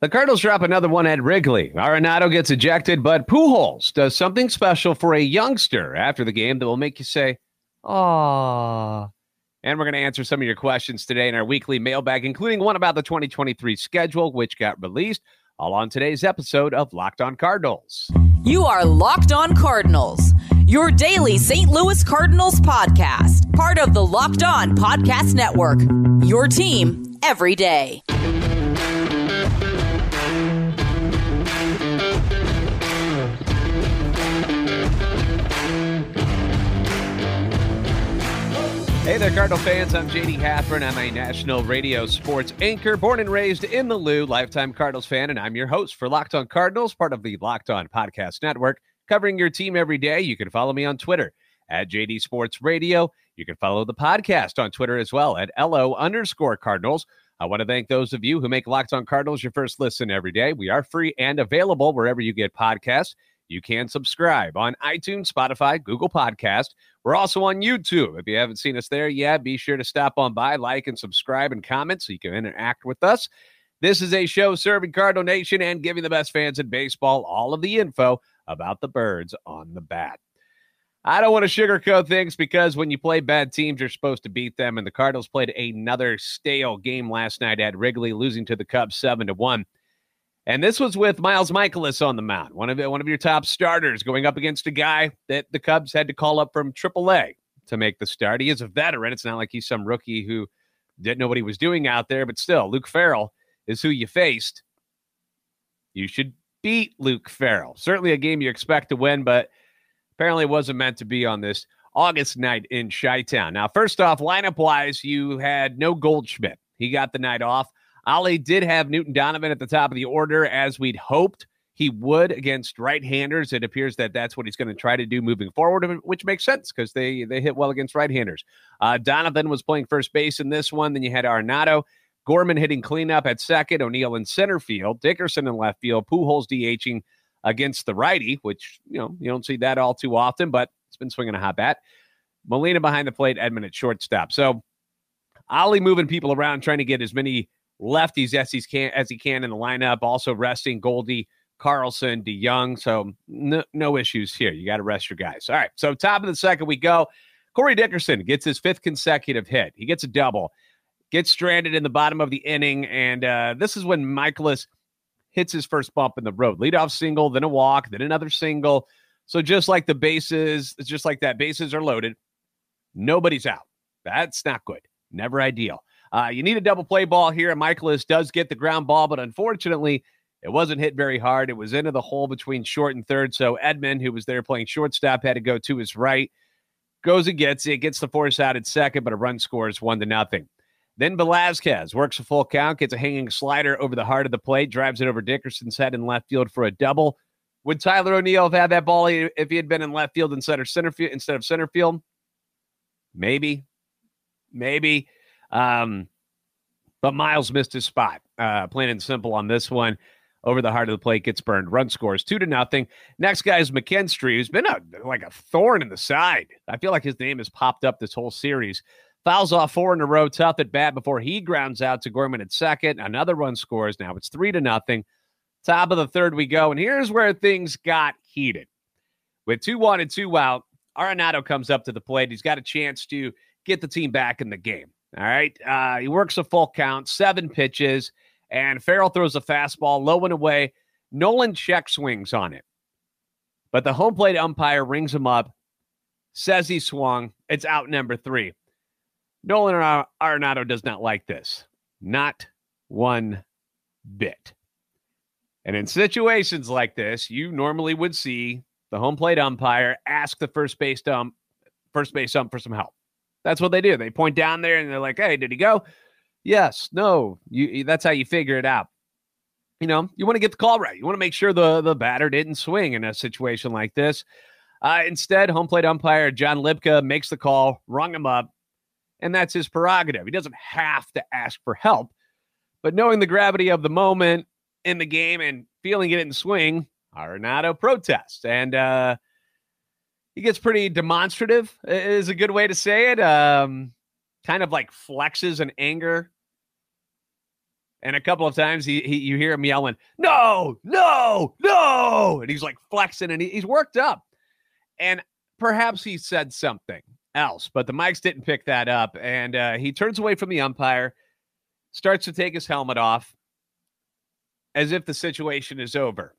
The Cardinals drop another one at Wrigley. Arenado gets ejected, but Pujols does something special for a youngster after the game that will make you say, "Aww." And we're going to answer some of your questions today in our weekly mailbag, including one about the 2023 schedule, which got released, all on today's episode of Locked On Cardinals. You are Locked On Cardinals, your daily St. Louis Cardinals podcast, part of the Locked On Podcast Network. Your team every day. Hey there, Cardinal fans. I'm JD Haffern. I'm a national radio sports anchor, born and raised in the Lou, lifetime Cardinals fan, and I'm your host for Locked On Cardinals, part of the Locked On Podcast Network, covering your team every day. You can follow me on Twitter at JD Sports Radio. You can follow the podcast on Twitter as well at LO underscore Cardinals. I want to thank those of you who make Locked On Cardinals your first listen every day. We are free and available wherever you get podcasts. You can subscribe on iTunes, Spotify, Google Podcast. We're also on YouTube. If you haven't seen us there yet, be sure to stop on by, like, and subscribe and comment so you can interact with us. This is a show serving Cardinal Nation and giving the best fans in baseball all of the info about the birds on the bat. I don't want to sugarcoat things because when you play bad teams, you're supposed to beat them. And the Cardinals played another stale game last night at Wrigley, losing to the Cubs seven to one. And this was with Miles Mikolas on the mound, one of one of your top starters, going up against a guy that the Cubs had to call up from AAA to make the start. He is a veteran. It's not like he's some rookie who didn't know what he was doing out there, but still, Luke Farrell is who you faced. You should beat Luke Farrell. Certainly a game you expect to win, but apparently it wasn't meant to be on this August night in Chi Town. Now, first off, lineup wise, you had no Goldschmidt. He got the night off. Ollie did have Newton Donovan at the top of the order as we'd hoped he would against right-handers. It appears that that's what he's going to try to do moving forward, which makes sense because they they hit well against right-handers. Uh, Donovan was playing first base in this one. Then you had Arenado, Gorman hitting cleanup at second, O'Neill in center field, Dickerson in left field, Pujols DHing against the righty, which you know you don't see that all too often, but it's been swinging a hot bat. Molina behind the plate, Edman at shortstop. So Ollie moving people around, trying to get as many lefties as he can as he can in the lineup. Also resting Goldie, Carlson, DeJong. So no, no issues here. You got to rest your guys. All right. So top of the second we go. Corey Dickerson gets his fifth consecutive hit. He gets a double, gets stranded in the bottom of the inning, and uh, this is when Mikolas hits his first bump in the road. Leadoff single, then a walk, then another single. So just like the bases, it's just like that. Bases are loaded. Nobody's out. That's not good. Never ideal. Uh, you need a double play ball here. And Mikolas does get the ground ball, but unfortunately, it wasn't hit very hard. It was into the hole between short and third. So Edman, who was there playing shortstop, had to go to his right. Goes and gets it, gets the force out at second, but a run scores one to nothing. Then Velazquez works a full count, gets a hanging slider over the heart of the plate, drives it over Dickerson's head in left field for a double. Would Tyler O'Neill have had that ball if he had been in left field instead of center field instead of center field? Maybe, maybe. Um, but Miles missed his spot. Uh, plain and simple on this one. Over the heart of the plate, gets burned. Run scores two to nothing. Next guy is McKinstry, who's been a, like a thorn in the side. I feel like his name has popped up this whole series. Fouls off four in a row, tough at bat before he grounds out to Gorman at second. Another run scores. Now it's three to nothing. Top of the third we go. And here's where things got heated. With two one and two out, Arenado comes up to the plate. He's got a chance to get the team back in the game. All right. Uh, he works a full count, seven pitches, and Farrell throws a fastball low and away. Nolan check swings on it. But the home plate umpire rings him up, says he swung. It's out number three. Nolan Arenado does not like this. Not one bit. And in situations like this, you normally would see the home plate umpire ask the first base ump, first base ump for some help. That's what they do. They point down there and they're like, "Hey, did he go?" Yes, no. You that's how you figure it out. You know, you want to get the call right. You want to make sure the the batter didn't swing in a situation like this. Uh, instead, home plate umpire John Libka makes the call, rung him up, and that's his prerogative. He doesn't have to ask for help, but knowing the gravity of the moment in the game and feeling it in swing, Arenado protests, and uh, he gets pretty demonstrative is a good way to say it um kind of like flexes an anger And a couple of times he, he you hear him yelling, no, no, no. And he's like flexing and he, he's worked up. And perhaps he said something else, but the mics didn't pick that up. And uh, he turns away from the umpire, starts to take his helmet off as if the situation is over.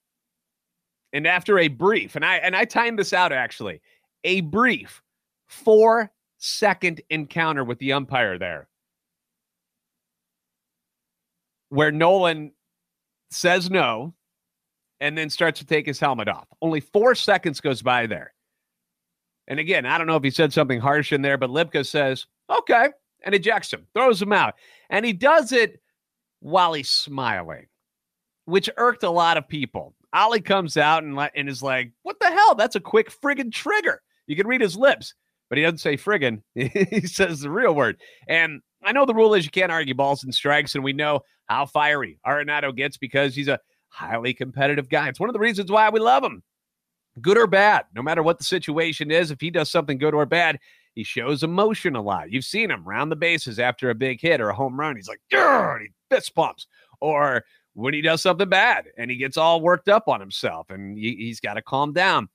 And after a brief, and I and I timed this out actually, a brief four second encounter with the umpire there, where Nolan says no and then starts to take his helmet off. Only four seconds goes by there. And again, I don't know if he said something harsh in there, but Libka says, okay, and ejects him, throws him out. And he does it while he's smiling, which irked a lot of people. Ollie comes out and, and is like, what the hell? That's a quick friggin' trigger. You can read his lips, but he doesn't say friggin'. he says the real word. And I know the rule is you can't argue balls and strikes, and we know how fiery Arenado gets because he's a highly competitive guy. It's one of the reasons why we love him good or bad, no matter what the situation is, if he does something good or bad, he shows emotion a lot. You've seen him round the bases after a big hit or a home run. He's like, and he fist pumps. Or when he does something bad and he gets all worked up on himself and he, he's got to calm down.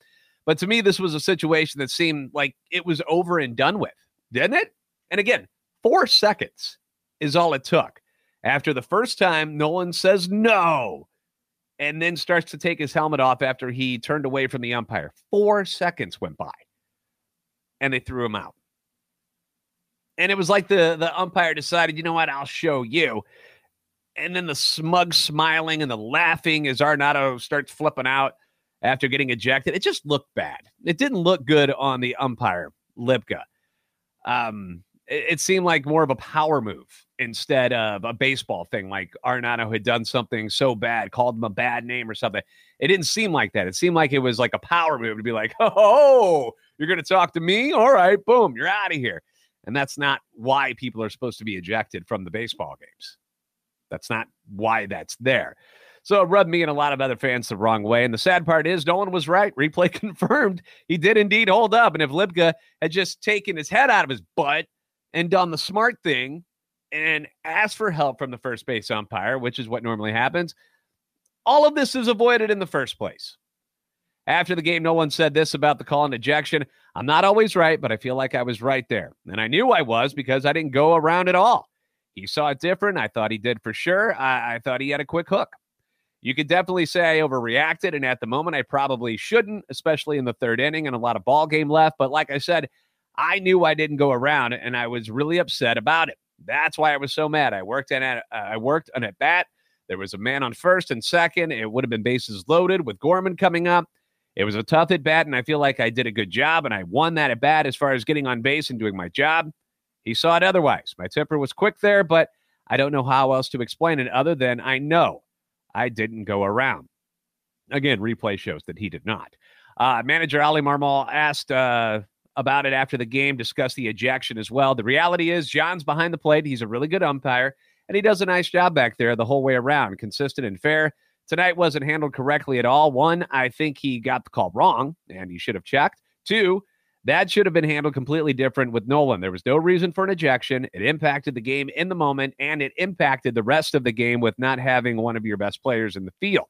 But to me, this was a situation that seemed like it was over and done with, didn't it? And again, four seconds is all it took. After the first time, Nolan says no and then starts to take his helmet off after he turned away from the umpire. Four seconds went by and they threw him out. And it was like the, the umpire decided, you know what, I'll show you. And then the smug smiling and the laughing as Arenado starts flipping out after getting ejected. It just looked bad. It didn't look good on the umpire, Libka. Um, it, it seemed like more of a power move instead of a baseball thing, like Arenado had done something so bad, called him a bad name or something. It didn't seem like that. It seemed like it was like a power move to be like, oh, you're going to talk to me? All right, boom, you're out of here. And that's not why people are supposed to be ejected from the baseball games. That's not why that's there. So it rubbed me and a lot of other fans the wrong way. And the sad part is, no one was right. Replay confirmed he did indeed hold up. And if Libka had just taken his head out of his butt and done the smart thing and asked for help from the first base umpire, which is what normally happens, all of this is avoided in the first place. After the game, no one said this about the call and ejection. I'm not always right, but I feel like I was right there. And I knew I was because I didn't go around at all. He saw it different. I thought he did for sure. I, I thought he had a quick hook. You could definitely say I overreacted, and at the moment, I probably shouldn't, especially in the third inning and a lot of ball game left. But like I said, I knew I didn't go around, and I was really upset about it. That's why I was so mad. I worked in at uh, I worked on at bat. There was a man on first and second. It would have been bases loaded with Gorman coming up. It was a tough at bat, and I feel like I did a good job, and I won that at bat as far as getting on base and doing my job. He saw it otherwise. My temper was quick there, but I don't know how else to explain it other than I know I didn't go around. Again, replay shows that he did not. Uh, manager Ollie Marmol asked uh, about it after the game, discussed the ejection as well. The reality is, John's behind the plate. He's a really good umpire, and he does a nice job back there the whole way around, consistent and fair. Tonight wasn't handled correctly at all. One, I think he got the call wrong, and he should have checked. Two, that should have been handled completely different with Nolan. There was no reason for an ejection. It impacted the game in the moment, and it impacted the rest of the game with not having one of your best players in the field.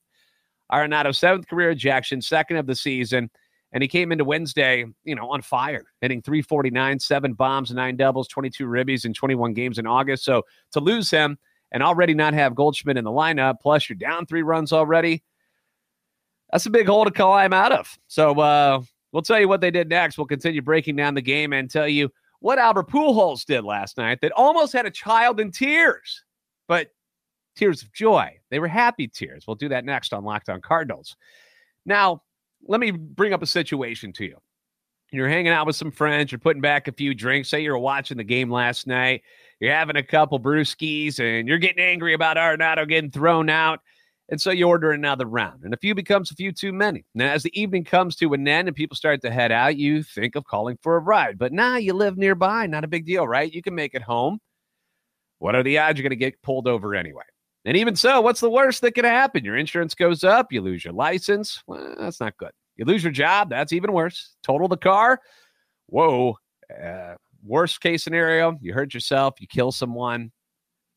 Arenado's seventh career ejection, second of the season. And he came into Wednesday, you know, on fire, hitting 349, seven bombs, nine doubles, 22 ribbies in 21 games in August. So to lose him and already not have Goldschmidt in the lineup, plus you're down three runs already, that's a big hole to climb out of. So uh, we'll tell you what they did next. We'll continue breaking down the game and tell you what Albert Pujols did last night that almost had a child in tears, but tears of joy. They were happy tears. We'll do that next on Locked On Cardinals. Now, let me bring up a situation to you. You're hanging out with some friends, you're putting back a few drinks. Say you're watching the game last night, you're having a couple brewskis, and you're getting angry about Arenado getting thrown out. And so you order another round, and a few becomes a few too many. Now, as the evening comes to an end and people start to head out, you think of calling for a ride. But now nah, you live nearby, not a big deal, right? You can make it home. What are the odds you're going to get pulled over anyway? And even so, what's the worst that could happen? Your insurance goes up, you lose your license. Well, that's not good. You lose your job, that's even worse. Total the car, whoa. Uh, worst case scenario, you hurt yourself, you kill someone,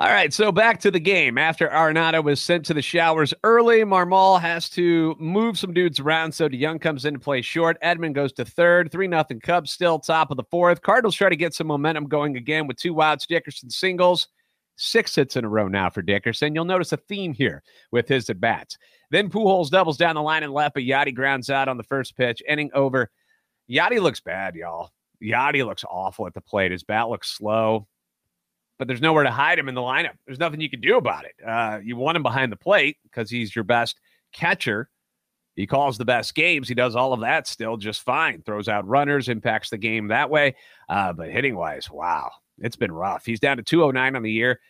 All right, so back to the game. After Arenado was sent to the showers early, Marmol has to move some dudes around. So DeJong comes in to play short. Edman goes to third. 3 nothing Cubs still top of the fourth. Cardinals try to get some momentum going again with two outs. Dickerson singles. Six hits in a row now for Dickerson. You'll notice a theme here with his at bats. Then Pujols doubles down the line and left, but Yadi grounds out on the first pitch. Inning over. Yadi looks bad, y'all. Yadi looks awful at the plate. His bat looks slow but there's nowhere to hide him in the lineup. There's nothing you can do about it. Uh, you want him behind the plate because he's your best catcher. He calls the best games. He does all of that still just fine. Throws out runners, impacts the game that way. Uh, but hitting wise, wow, it's been rough. He's down to 209 on the year,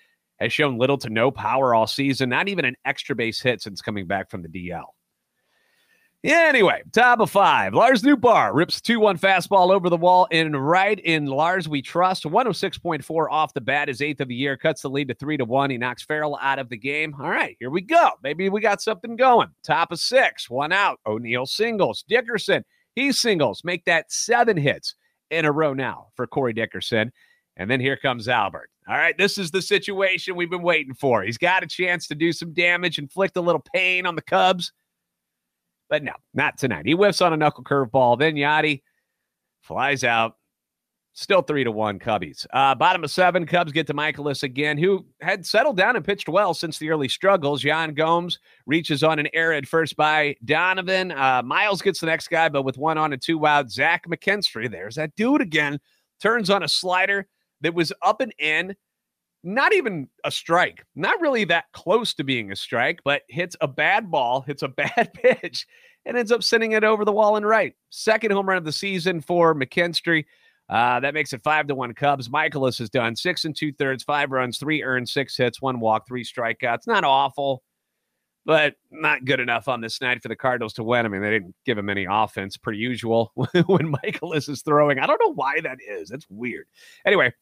has shown little to no power all season, not even an extra base hit since coming back from the DL. Yeah, anyway, top of five. Lars Nootbaar rips 2 1 fastball over the wall and right in Lars we trust. 106.4 off the bat, his eighth of the year, cuts the lead to 3 to 1. He knocks Farrell out of the game. All right, here we go. Maybe we got something going. Top of six, one out. O'Neill singles. Dickerson, he singles. Make that seven hits in a row now for Corey Dickerson. And then here comes Albert. All right, this is the situation we've been waiting for. He's got a chance to do some damage, inflict a little pain on the Cubs. But no, not tonight. He whiffs on a knuckle curveball. Then Yadi flies out. Still three to one Cubbies. Uh, bottom of seven, Cubs get to Mikolas again, who had settled down and pitched well since the early struggles. Yan Gomes reaches on an error at first by Donovan. Uh, Miles gets the next guy, but with one on and two out, Zach McKinstry, there's that dude again, turns on a slider that was up and in not even a strike, not really that close to being a strike, but hits a bad ball, hits a bad pitch, and ends up sending it over the wall and right. Second home run of the season for McKinstry. Uh, that makes it five to one Cubs. Mikolas has done six and two thirds, five runs, three earned, six hits, one walk, three strikeouts. Not awful, but not good enough on this night for the Cardinals to win. I mean, they didn't give him any offense, per usual, when Mikolas is throwing. I don't know why that is. That's weird. Anyway,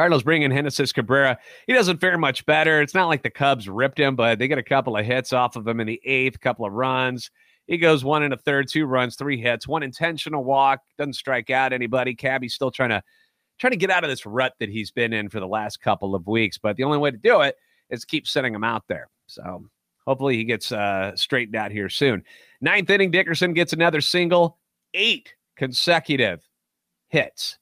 Cardinals bring in Genesis Cabrera. He doesn't fare much better. It's not like the Cubs ripped him, but they get a couple of hits off of him in the eighth, couple of runs. He goes one and a third, two runs, three hits, one intentional walk, doesn't strike out anybody. Cabby's still trying to trying to get out of this rut that he's been in for the last couple of weeks. But the only way to do it is keep sending him out there. So hopefully he gets uh, straightened out here soon. Ninth inning, Dickerson gets another single, eight consecutive hits.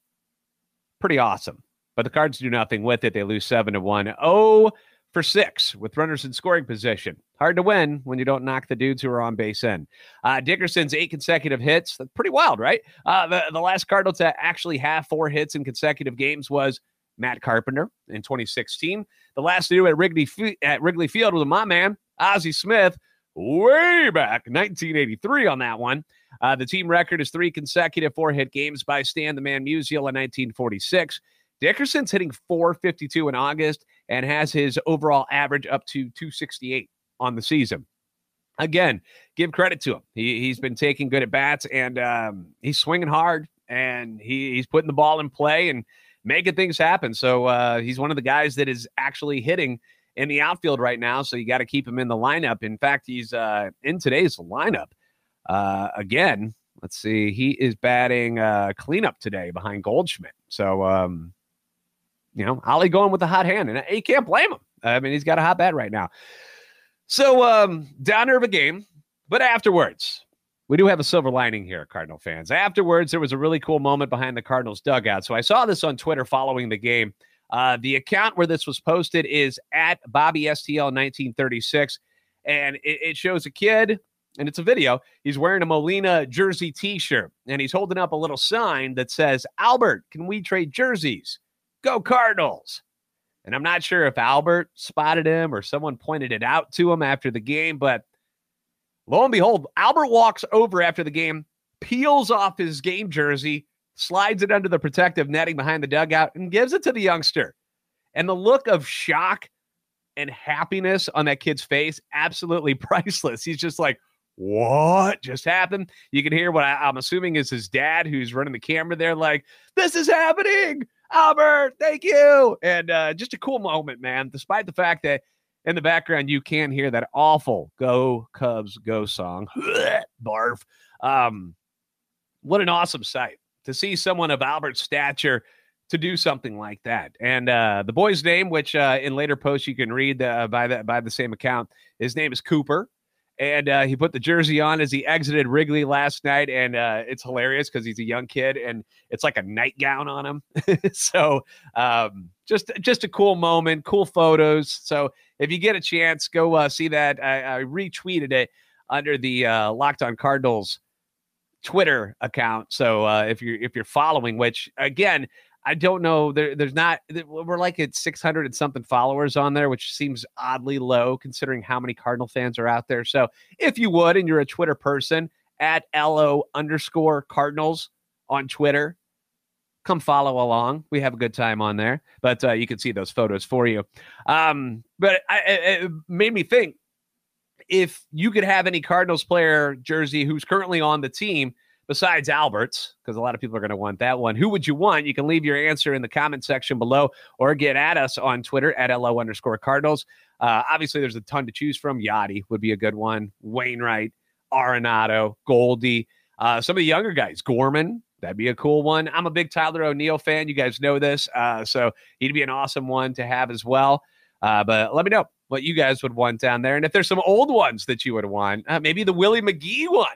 Pretty awesome but the Cards do nothing with it. They lose 7 to 1. Oh for six with runners in scoring position. Hard to win when you don't knock the dudes who are on base in. Uh, Dickerson's eight consecutive hits. That's pretty wild, right? Uh, the, the last Cardinal to actually have four hits in consecutive games was Matt Carpenter in 2016. The last to do at Wrigley, at Wrigley Field was my man, Ozzie Smith, way back 1983 on that one. Uh, the team record is three consecutive four hit games by Stan the Man Musial in 1946. Dickerson's hitting 452 in August and has his overall average up to 268 on the season. Again, give credit to him. He, he's been taking good at bats and um, he's swinging hard and he, he's putting the ball in play and making things happen. So uh, he's one of the guys that is actually hitting in the outfield right now. So you got to keep him in the lineup. In fact, he's uh, in today's lineup uh, again. Let's see. He is batting uh, cleanup today behind Goldschmidt. So um, you know, Ollie going with the hot hand, and you can't blame him. I mean, he's got a hot bat right now. So um, downer of a game, but afterwards, we do have a silver lining here, Cardinal fans. Afterwards, there was a really cool moment behind the Cardinals dugout. So I saw this on Twitter following the game. Uh, the account where this was posted is at Bobby STL 1936, and it, it shows a kid and it's a video. He's wearing a Molina jersey T-shirt, and he's holding up a little sign that says, "Albert, can we trade jerseys?" Go Cardinals. And I'm not sure if Albert spotted him or someone pointed it out to him after the game, but lo and behold, Albert walks over after the game, peels off his game jersey, slides it under the protective netting behind the dugout, and gives it to the youngster. And the look of shock and happiness on that kid's face, absolutely priceless. He's just like, what just happened? You can hear what I, am assuming is his dad who's running the camera there, like, this is happening. Albert, thank you. And uh, just a cool moment, man, despite the fact that in the background you can hear that awful Go Cubs Go song. Barf. Um, what an awesome sight to see someone of Albert's stature to do something like that. And uh, the boy's name, which uh, in later posts you can read uh, by the by the same account, his name is Cooper and uh, he put the jersey on as he exited Wrigley last night, and uh, it's hilarious because he's a young kid and it's like a nightgown on him. so um, just just a cool moment, cool photos. So if you get a chance, go uh, see that. I, I, retweeted it under the uh, Locked On Cardinals Twitter account. So uh, if you're if you're following, which again I don't know. There, there's not. We're like at 600 and something followers on there, which seems oddly low considering how many Cardinal fans are out there. So, if you would, and you're a Twitter person at lo underscore Cardinals on Twitter, come follow along. We have a good time on there, but uh, you can see those photos for you. Um, but I, it made me think if you could have any Cardinals player jersey who's currently on the team besides Alberts, because a lot of people are going to want that one. Who would you want? You can leave your answer in the comment section below or get at us on Twitter at LO underscore Cardinals. Uh, obviously, there's a ton to choose from. Yadi would be a good one. Wainwright, Arenado, Goldie. Uh, some of the younger guys, Gorman, that'd be a cool one. I'm a big Tyler O'Neill fan. You guys know this. Uh, so he'd be an awesome one to have as well. Uh, but let me know what you guys would want down there. And if there's some old ones that you would want, uh, maybe the Willie McGee one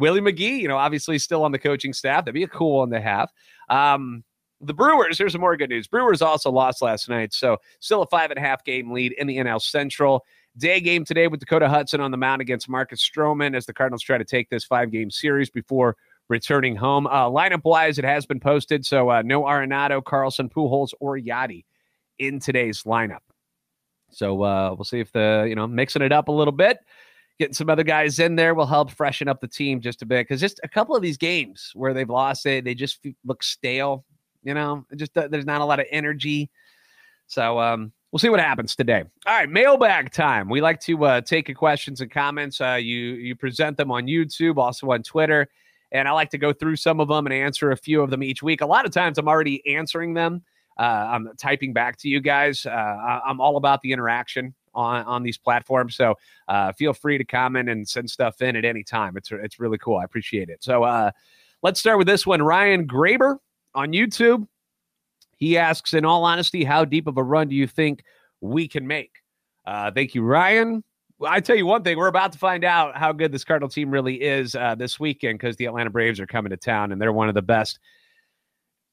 Willie McGee, you know, obviously still on the coaching staff. That'd be a cool one to have. Um, the Brewers, here's some more good news. Brewers also lost last night, so still a five and a half game lead in the NL Central. Day game today with Dakota Hudson on the mound against Marcus Stroman as the Cardinals try to take this five game series before returning home. Uh, lineup wise, it has been posted, so uh, no Arenado, Carlson, Pujols, or Yadi in today's lineup. So uh, we'll see if the you know mixing it up a little bit getting some other guys in there will help freshen up the team just a bit because just a couple of these games where they've lost it, they just look stale. You know, just uh, there's not a lot of energy. So um, we'll see what happens today. All right, mailbag time. We like to uh, take your questions and comments. Uh, you you present them on YouTube, also on Twitter, and I like to go through some of them and answer a few of them each week. A lot of times, I'm already answering them. Uh, I'm typing back to you guys. Uh, I'm all about the interaction on on these platforms. So uh, feel free to comment and send stuff in at any time. It's it's really cool. I appreciate it. So uh, let's start with this one. Ryan Graber on YouTube. He asks, in all honesty, how deep of a run do you think we can make? Uh, thank you, Ryan. Well, I tell you one thing, we're about to find out how good this Cardinal team really is uh, this weekend because the Atlanta Braves are coming to town and they're one of the best,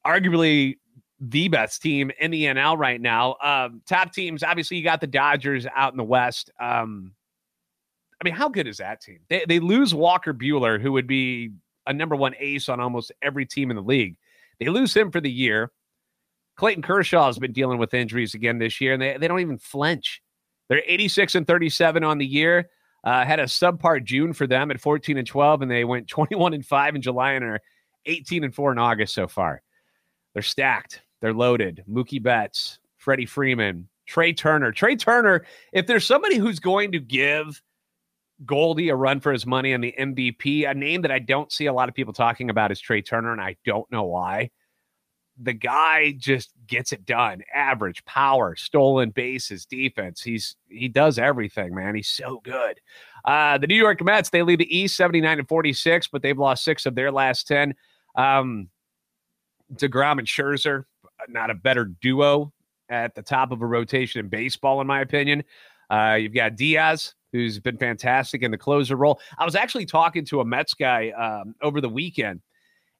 arguably the best team in the NL right now. Um, top teams, obviously, you got the Dodgers out in the West. Um, I mean, how good is that team? They, they lose Walker Buehler, who would be a number one ace on almost every team in the league. They lose him for the year. Clayton Kershaw has been dealing with injuries again this year, and they, they don't even flinch. They're 86 and 37 on the year. Uh, had a subpar June for them at 14 and 12, and they went 21 and 5 in July and are 18 and 4 in August so far. They're stacked. They're loaded. Mookie Betts, Freddie Freeman, Trea Turner. Trea Turner, if there's somebody who's going to give Goldie a run for his money on the MVP, a name that I don't see a lot of people talking about is Trea Turner, and I don't know why. The guy just gets it done. Average, power, stolen bases, defense. He's he does everything, man. He's so good. Uh, the New York Mets, they lead the East 79 and 46, but they've lost six of their last 10. Um, DeGrom and Scherzer, not a better duo at the top of a rotation in baseball, in my opinion. Uh, you've got Diaz, who's been fantastic in the closer role. I was actually talking to a Mets guy um, over the weekend,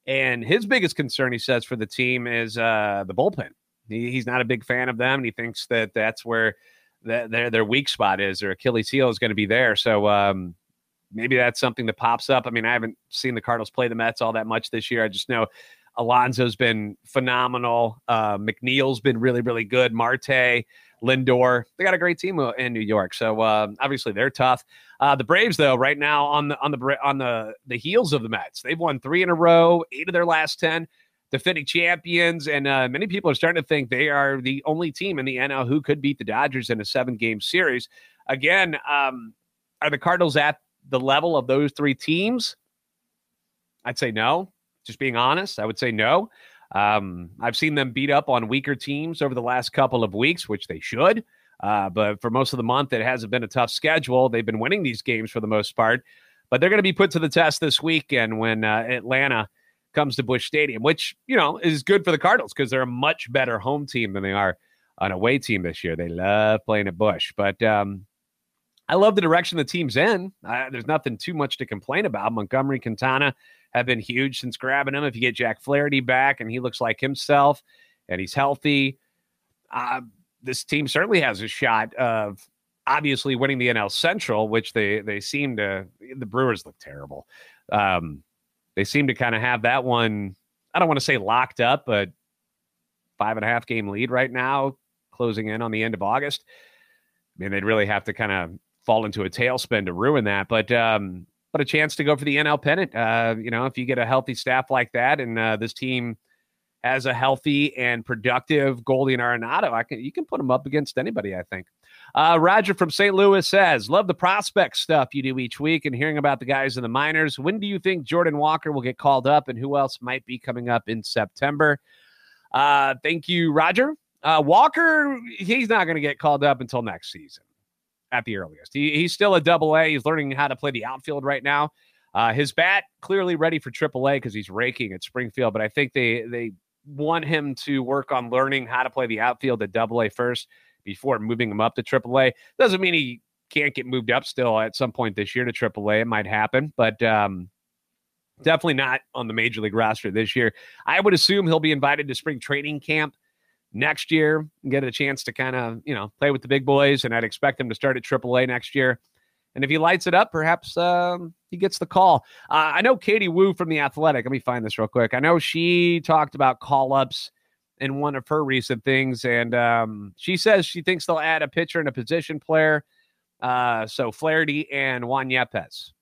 and his biggest concern, he says, for the team is uh, the bullpen. He, he's not a big fan of them, and he thinks that that's where the, their their weak spot is. Their Achilles heel is going to be there. So um, maybe that's something that pops up. I mean, I haven't seen the Cardinals play the Mets all that much this year. I just know Alonso's been phenomenal. Uh, McNeil's been really, really good. Marte, Lindor, they got a great team in New York. So uh, obviously they're tough. Uh, the Braves, though, right now on the on the on the the heels of the Mets, they've won three in a row, eight of their last ten. defending champions, and uh, many people are starting to think they are the only team in the NL who could beat the Dodgers in a seven game series. Again, um, are the Cardinals at the level of those three teams? I'd say no. Just being honest, I would say no. Um, I've seen them beat up on weaker teams over the last couple of weeks, which they should. Uh, but for most of the month, it hasn't been a tough schedule. They've been winning these games for the most part, but they're going to be put to the test this weekend when uh, Atlanta comes to Busch Stadium, which you know is good for the Cardinals because they're a much better home team than they are an away team this year. They love playing at Busch, but um, I love the direction the team's in. There's nothing too much to complain about. Montgomery, Quintana have been huge since grabbing him. If you get Jack Flaherty back and he looks like himself and he's healthy, uh, this team certainly has a shot of obviously winning the NL Central, which they they seem to. The Brewers look terrible. Um, they seem to kind of have that one. I don't want to say locked up, but five and a half game lead right now, closing in on the end of August. I mean, they'd really have to kind of fall into a tailspin to ruin that. But um, but a chance to go for the NL pennant. Uh, you know, if you get a healthy staff like that, and uh, this team has a healthy and productive Goldie and Arenado, I can you can put them up against anybody. I think. Uh, Roger from St. Louis says, "Love the prospect stuff you do each week and hearing about the guys in the minors. When do you think Jordan Walker will get called up, and who else might be coming up in September?" Uh, thank you, Roger. Uh, Walker, he's not going to get called up until next season at the earliest. He, he's still a double A. He's learning how to play the outfield right now. Uh, his bat clearly ready for triple A because he's raking at Springfield, but I think they they want him to work on learning how to play the outfield at double A first before moving him up to triple A. Doesn't mean he can't get moved up still at some point this year to triple A. It might happen, but um, definitely not on the major league roster this year. I would assume he'll be invited to spring training camp next year get a chance to kind of, you know, play with the big boys. And I'd expect him to start at AAA next year. And if he lights it up, perhaps um, he gets the call. Uh, I know Katie Woo from The Athletic. Let me find this real quick. I know she talked about call ups in one of her recent things. And um, she says she thinks they'll add a pitcher and a position player. Uh, so Flaherty and Juan Yepez.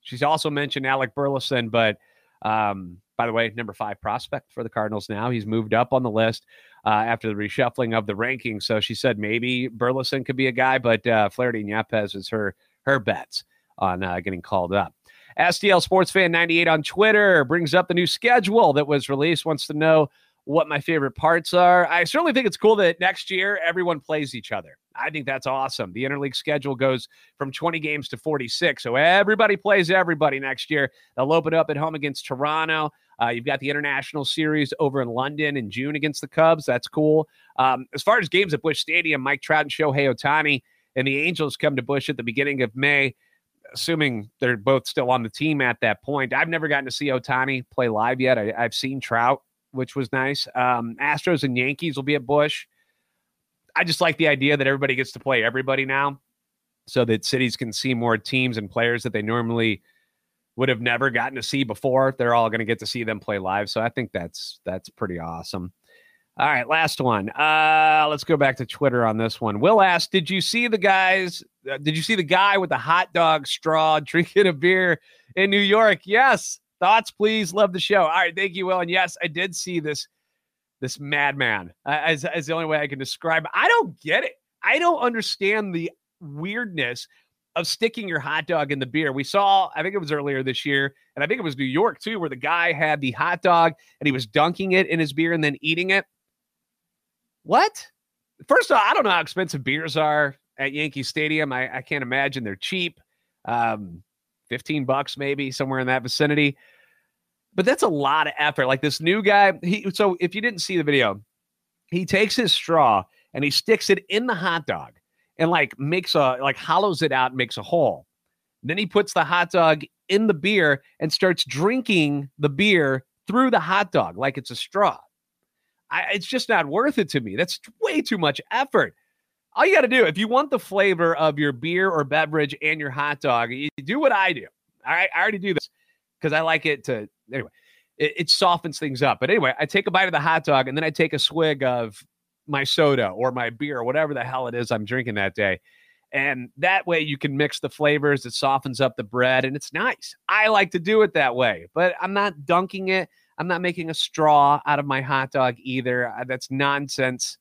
She's also mentioned Alec Burleson, but um, by the way, number five prospect for the Cardinals now. He's moved up on the list uh, after the reshuffling of the rankings. So she said maybe Burleson could be a guy, but uh, Flaherty and Yepez is her her bets on uh, getting called up. STL Sports Fan 98 on Twitter brings up the new schedule that was released. Wants to know what my favorite parts are. I certainly think it's cool that next year everyone plays each other. I think that's awesome. The interleague schedule goes from 20 games to 46. So everybody plays everybody next year. They'll open up at home against Toronto. Uh, you've got the international series over in London in June against the Cubs. That's cool. Um, as far as games at Busch Stadium, Mike Trout and Shohei Ohtani and the Angels come to Busch at the beginning of May, assuming they're both still on the team at that point. I've never gotten to see Ohtani play live yet. I, have seen Trout, which was nice. Um, Astros and Yankees will be at Busch. I just like the idea that everybody gets to play everybody now so that cities can see more teams and players that they normally – would have never gotten to see before. They're all going to get to see them play live. So I think that's that's pretty awesome. All right, last one. Uh, let's go back to Twitter on this one. Will asked, "Did you see the guys? Uh, did you see the guy with the hot dog straw drinking a beer in New York?" Yes. Thoughts, please. Love the show. All right, thank you, Will. And yes, I did see this this madman. Uh, as as the only way I can describe. It. I don't get it. I don't understand the weirdness of sticking your hot dog in the beer. We saw, I think it was earlier this year, and I think it was New York too, where the guy had the hot dog and he was dunking it in his beer and then eating it. What? First of all, I don't know how expensive beers are at Yankee Stadium. I, I can't imagine they're cheap. Um, 15 bucks maybe somewhere in that vicinity. But that's a lot of effort. Like this new guy, he so if you didn't see the video, he takes his straw and he sticks it in the hot dog and like makes a like hollows it out, makes a hole. Then he puts the hot dog in the beer and starts drinking the beer through the hot dog like it's a straw. I, it's just not worth it to me. That's way too much effort. All you got to do, if you want the flavor of your beer or beverage and your hot dog, you do what I do. I, I already do this because I like it to, anyway, it, it softens things up. But anyway, I take a bite of the hot dog and then I take a swig of my soda or my beer, or whatever the hell it is I'm drinking that day. And that way you can mix the flavors. It softens up the bread and it's nice. I like to do it that way, but I'm not dunking it. I'm not making a straw out of my hot dog either. Uh, that's nonsense.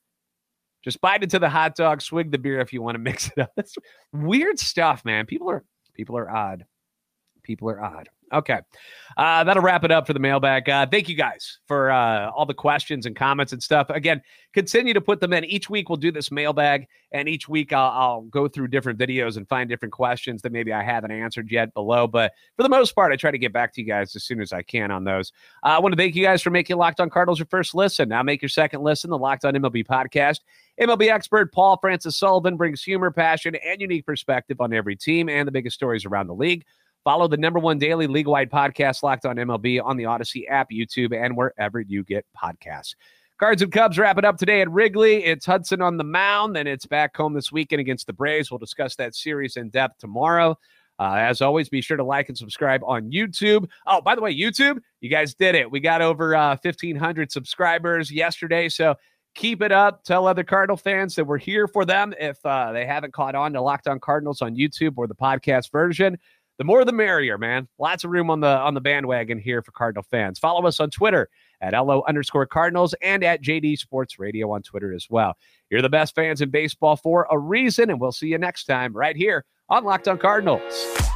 Just bite into the hot dog, swig the beer if you want to mix it up. That's weird stuff, man. People are people are odd. People are odd. Okay. Uh, that'll wrap it up for the mailbag. Uh, thank you guys for uh, all the questions and comments and stuff. Again, continue to put them in. Each week we'll do this mailbag, and each week I'll, I'll, go through different videos and find different questions that maybe I haven't answered yet below. But for the most part, I try to get back to you guys as soon as I can on those. Uh, I want to thank you guys for making Locked On Cardinals your first listen. Now make your second listen, the Locked On MLB podcast. MLB expert Paul Francis Sullivan brings humor, passion, and unique perspective on every team and the biggest stories around the league. Follow the number one daily league wide podcast, Locked on MLB, on the Audacy app, YouTube, and wherever you get podcasts. Cards and Cubs wrap it up today at Wrigley. It's Hudson on the mound, and it's back home this weekend against the Braves. We'll discuss that series in depth tomorrow. Uh, as always, be sure to like and subscribe on YouTube. Oh, by the way, YouTube, you guys did it. We got over uh, 1,500 subscribers yesterday. So keep it up. Tell other Cardinal fans that we're here for them if uh, they haven't caught on to Locked On Cardinals on YouTube or the podcast version the more the merrier, man. Lots of room on the on the bandwagon here for Cardinal fans. Follow us on Twitter at LO underscore Cardinals and at JD Sports Radio on Twitter as well. You're the best fans in baseball for a reason, and we'll see you next time right here on Locked on Cardinals.